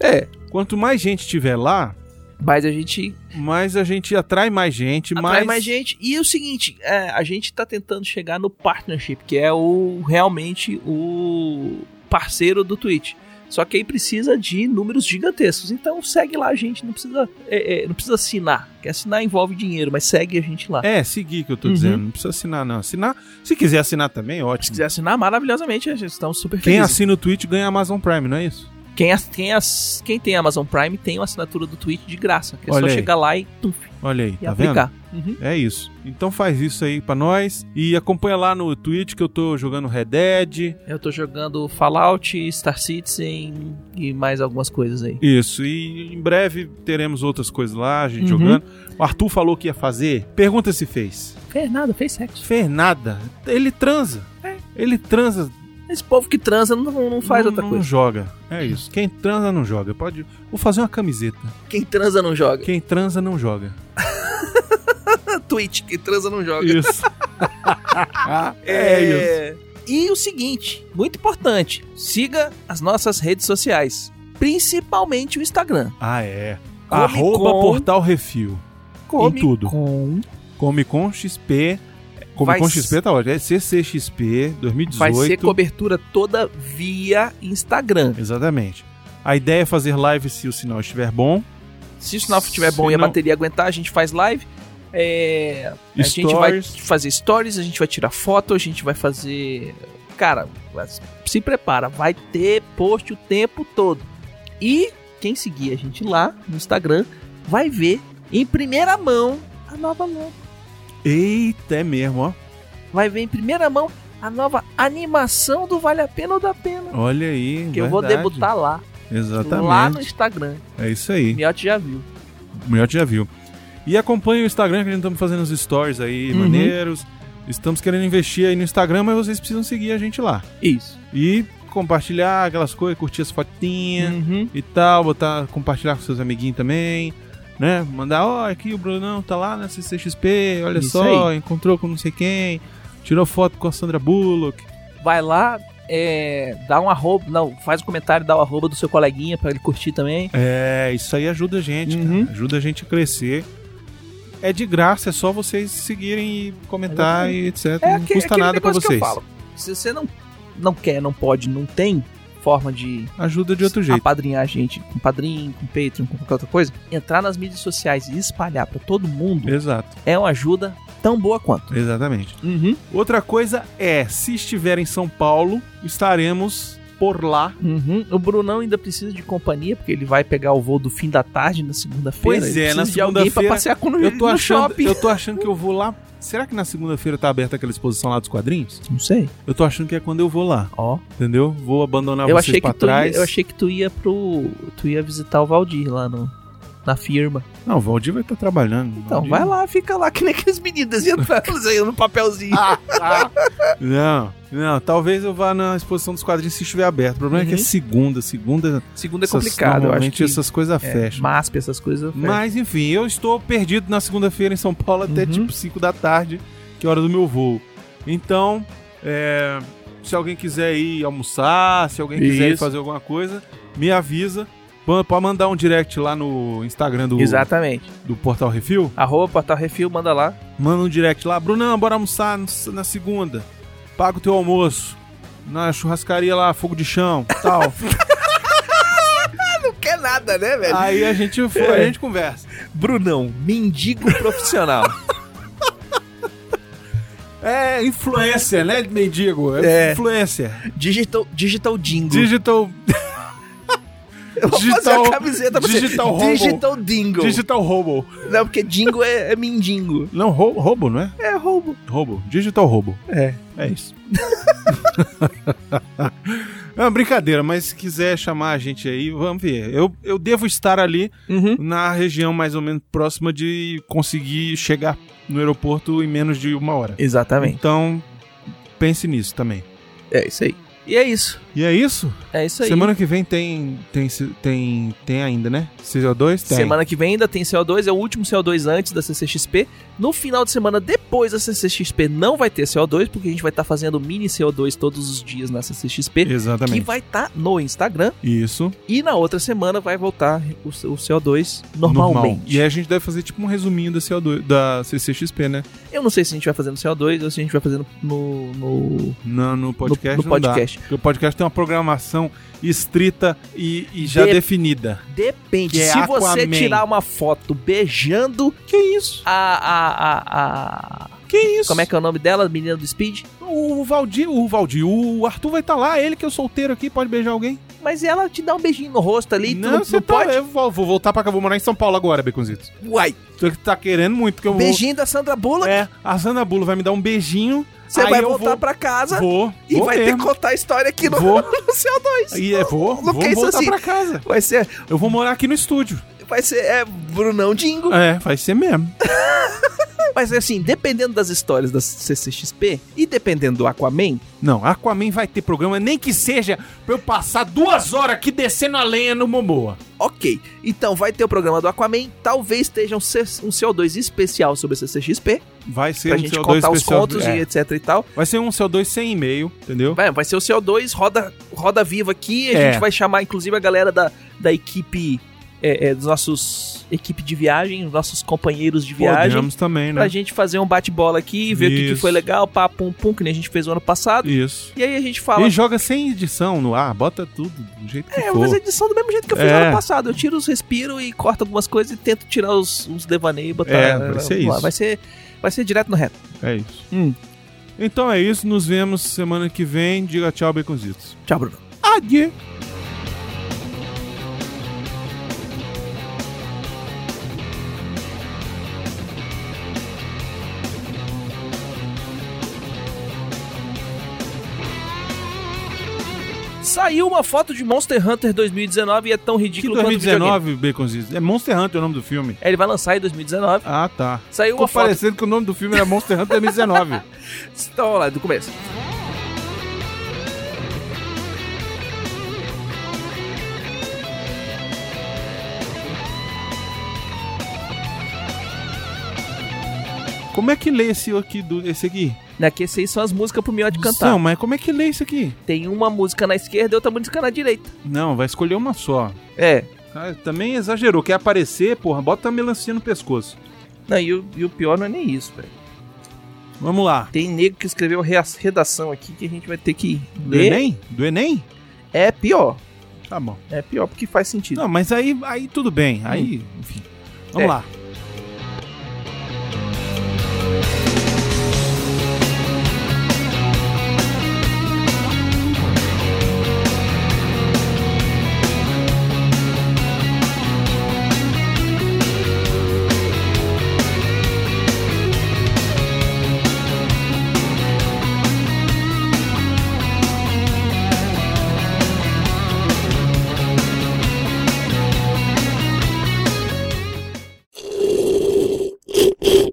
É. quanto mais gente tiver lá, Mas a gente mais a gente atrai mais gente, atrai mais... mais gente. E o seguinte, é, a gente tá tentando chegar no partnership, que é o realmente o parceiro do Twitch. Só que aí precisa de números gigantescos. Então segue lá a gente, não precisa, é, é, não precisa assinar. Que assinar envolve dinheiro, mas segue a gente lá. É, seguir que eu tô Uhum. dizendo. Não precisa assinar, não. Assinar, se quiser assinar também, Se ótimo. quiser assinar, maravilhosamente, a gente estamos super Quem felizes. assina o Twitch ganha Amazon Prime, não é isso? Quem, ass- quem, ass- quem tem Amazon Prime tem uma assinatura do Twitch de graça. Que é Olha só aí. chegar lá e, tum, Olha aí, e tá vendo? aplicar. Uhum. É isso. Então faz isso aí pra nós. E acompanha lá no Twitch que eu tô jogando Red Dead. Eu tô jogando Fallout, Star Citizen e mais algumas coisas aí. Isso. E em breve teremos outras coisas lá, a gente Uhum. jogando. O Arthur falou que ia fazer. Pergunta se fez. Fez nada, fez sexo. Fez nada. Ele transa. Ele transa Esse povo que transa não, não faz não, outra não coisa. joga. É isso. Quem transa não joga. Pode. Vou fazer uma camiseta. Quem transa não joga. Quem transa não joga. Twitch, quem transa não joga. Isso. é isso. É, E o seguinte, muito importante, siga as nossas redes sociais, principalmente o Instagram. Ah, é. Come Arroba com- Portal Refil. Come tudo. com Come com XP. Come Vai com s- XP tá ótimo. É CCXP 2018. vai ser cobertura toda via Instagram. Exatamente. A ideia é fazer live se o sinal estiver bom. Se o sinal estiver bom Se e a não- bateria aguentar, a gente faz live. É, a gente vai fazer stories, a gente vai tirar foto, a gente vai fazer. Cara, se prepara, vai ter post o tempo todo. E quem seguir a gente lá no Instagram vai ver em primeira mão a nova logo. Eita, é mesmo, ó. Vai ver em primeira mão a nova animação do Vale a Pena ou da Pena. Olha aí. que eu vou verdade. debutar lá. Exatamente. Lá no Instagram. É isso aí. Miotti já viu. Miotti já viu. E acompanhe o Instagram que a gente estamos fazendo os stories aí, Uhum. maneiros. Estamos querendo investir aí no Instagram, mas vocês precisam seguir a gente lá. Isso. E compartilhar aquelas coisas, curtir as fotinhas Uhum. e tal, botar, compartilhar com seus amiguinhos também, né? Mandar, ó, aqui o Brunão tá lá na CCXP, olha Isso só, encontrou com não sei quem, tirou foto com a Sandra Bullock. vai lá, é, dá um arroba, não, faz um comentário, dá o arroba do seu coleguinha pra ele curtir também. É, isso aí ajuda a gente, Uhum. cara, ajuda a gente a crescer. É de graça, é só vocês seguirem e comentar e etc. É não aque- custa nada que vocês. Se você não, não quer, não pode, não tem forma de Ajuda de outro jeito. apadrinhar a gente com padrinho, com Patreon, com qualquer outra coisa, entrar nas mídias sociais e espalhar pra todo mundo Exato, é uma ajuda tão boa quanto. exatamente. Uhum. Outra coisa é, se estiver em São Paulo, estaremos por lá. Uhum. O Brunão ainda precisa de companhia, porque ele vai pegar o voo do fim da tarde na segunda-feira. Pois é, na segunda-feira passear com no, Eu tô achando, shopping. eu tô achando que eu vou lá. Será que na segunda-feira tá aberta aquela exposição lá dos quadrinhos? Não sei. Eu tô achando que é quando eu vou lá, Ó. entendeu? Vou abandonar eu vocês pra trás. ia, eu achei que tu ia pro tu ia visitar o Valdir lá no na firma. Não, o Valdir vai estar trabalhando. Então, Valdir- vai lá, fica lá que nem aqueles meninos desenhando no papelzinho. Não, não, talvez eu vá na exposição dos quadrinhos se estiver aberto. O problema é que é Uhum. segunda, segunda. Segunda é essas- complicado, eu acho normalmente que essas coisas é, fecham. MASP, essas coisas. fecham. Mas enfim, eu estou perdido na segunda-feira em São Paulo até Uhum. tipo 5 da tarde, que é hora do meu voo. Então, é, se alguém quiser ir almoçar, se alguém quiser ir fazer alguma coisa, me avisa. Pode mandar um direct lá no Instagram do, Exatamente. do Portal Refil. Arroba Portal Refil, manda lá. Manda um direct lá. Brunão, bora almoçar na segunda. Paga o teu almoço. Na churrascaria lá, fogo de chão, tal. Não quer nada, né, velho? Aí a gente, a gente conversa. Brunão, mendigo profissional. É influencer, né, mendigo? É, É. influencer. digital, digital Dingo. Digital. Eu vou fazer digital- a camiseta pra digital você. Digital Dingo. Digital Robo. Não, porque Dingo é, é mendigo. Não, ro roubo, não é? É roubo. Roubo. Digital Robo. É. É isso. é uma brincadeira, mas se quiser chamar a gente aí, vamos ver. Eu, eu devo estar ali Uhum. na região mais ou menos próxima de conseguir chegar no aeroporto em menos de uma hora. Exatamente. Então, pense nisso também. É isso aí. E é isso. E é isso? É isso aí. Semana que vem tem, tem, tem, tem ainda, né? CO2? Tem. Semana que vem ainda tem CO2, é o último CO2 antes da CCXP. No final de semana, depois da CCXP, não vai ter CO2, porque a gente vai estar fazendo mini CO2 todos os dias na CCXP, que Exatamente. vai estar no Instagram. Isso. E na outra semana vai voltar o, o CO2 Normal. normalmente. E aí a gente deve fazer tipo um resuminho da CO2, da CCXP, né? Eu não sei se a gente vai fazer no CO2 ou se a gente vai fazer no, no, no- No, no podcast. No- no não podcast. Porque o podcast tem uma programação estrita e, e já De- definida. Depende. É se você tirar uma foto beijando Que isso? a, a, a, a- Que isso? Como é que é o nome dela? Menina do Speed? O Valdir, o Valdir, o Arthur vai estar lá, ele que é o solteiro aqui, pode beijar alguém? Mas ela te dá um beijinho no rosto ali, não, você tá, pode? Eu vou, vou voltar pra cá, vou morar em São Paulo agora, Beconzitos. Uai, Você tá querendo muito que eu vou... beijinho da Sandra Bullock, É, a Sandra Bulo vai me dar um beijinho. você vai voltar vou, pra casa Vou, e vou vai ter mesmo. que contar a história aqui no, Vou. no CO2. E é, vou, Não vou voltar assim. pra casa. Vai ser, Eu vou morar aqui no estúdio. vai ser é, Brunão Dingo. É, vai ser mesmo. Mas assim, dependendo das histórias da CCXP e dependendo do Aquaman, Não, Aquaman vai ter programa, nem que seja pra eu passar duas horas aqui descendo a lenha no Momoa. ok. Então vai ter o programa do Aquaman, talvez esteja um, C- um CO2 especial sobre a CCXP, Vai ser pra um gente CO2 contar os contos é. e etc e tal. Vai ser um CO2 sem e-mail, entendeu? Vai, vai ser o CO2, roda, roda viva aqui, a É. gente vai chamar inclusive a galera da, da equipe, é, é, dos nossos equipe de viagem, os nossos companheiros de viagem. Podemos também, né? Pra gente fazer um bate-bola aqui, ver o que, que Isso. foi legal, pá, pum, pum, que nem a gente fez o ano passado. Isso. E aí a gente fala. E joga sem edição no ar, bota tudo do jeito que É, for. fazer edição do mesmo jeito que eu fiz É. ano passado. Eu tiro os respiros e corto algumas coisas e tento tirar os, os devaneios e botar. É, vai ser isso. Vai ser, vai ser direto no reto. É isso. Hum. Então é isso, nos vemos semana que vem. Diga tchau, Baconzitos. Tchau, Bruno. Adieu. Saiu uma foto de Monster Hunter 2019 e é tão Que ridículo quanto o videogame. 2019, Baconzitos? É Monster Hunter o nome do filme. É, Ele vai lançar em 2019. Ah, tá. Saiu Ficou uma foto. parecendo que o nome do filme era Monster Hunter 2019. Então, vamos lá, do começo. Como é que lê esse aqui? Do, esse aqui? Daqui esse aí são as músicas pro Miotti cantar. Não, mas como é que lê isso aqui? Tem uma música na esquerda e outra música na direita. Não, vai escolher uma só. É. Ah, também exagerou. Quer aparecer, porra, bota a melancia no pescoço. Não, e o, e o pior não é nem isso, velho. Vamos lá. Tem nego que escreveu redação aqui que a gente vai ter que Do ler. Enem? Do Enem? É pior. Tá bom. É pior porque faz sentido. Não, mas aí, aí tudo bem. Aí, enfim. Vamos É. lá.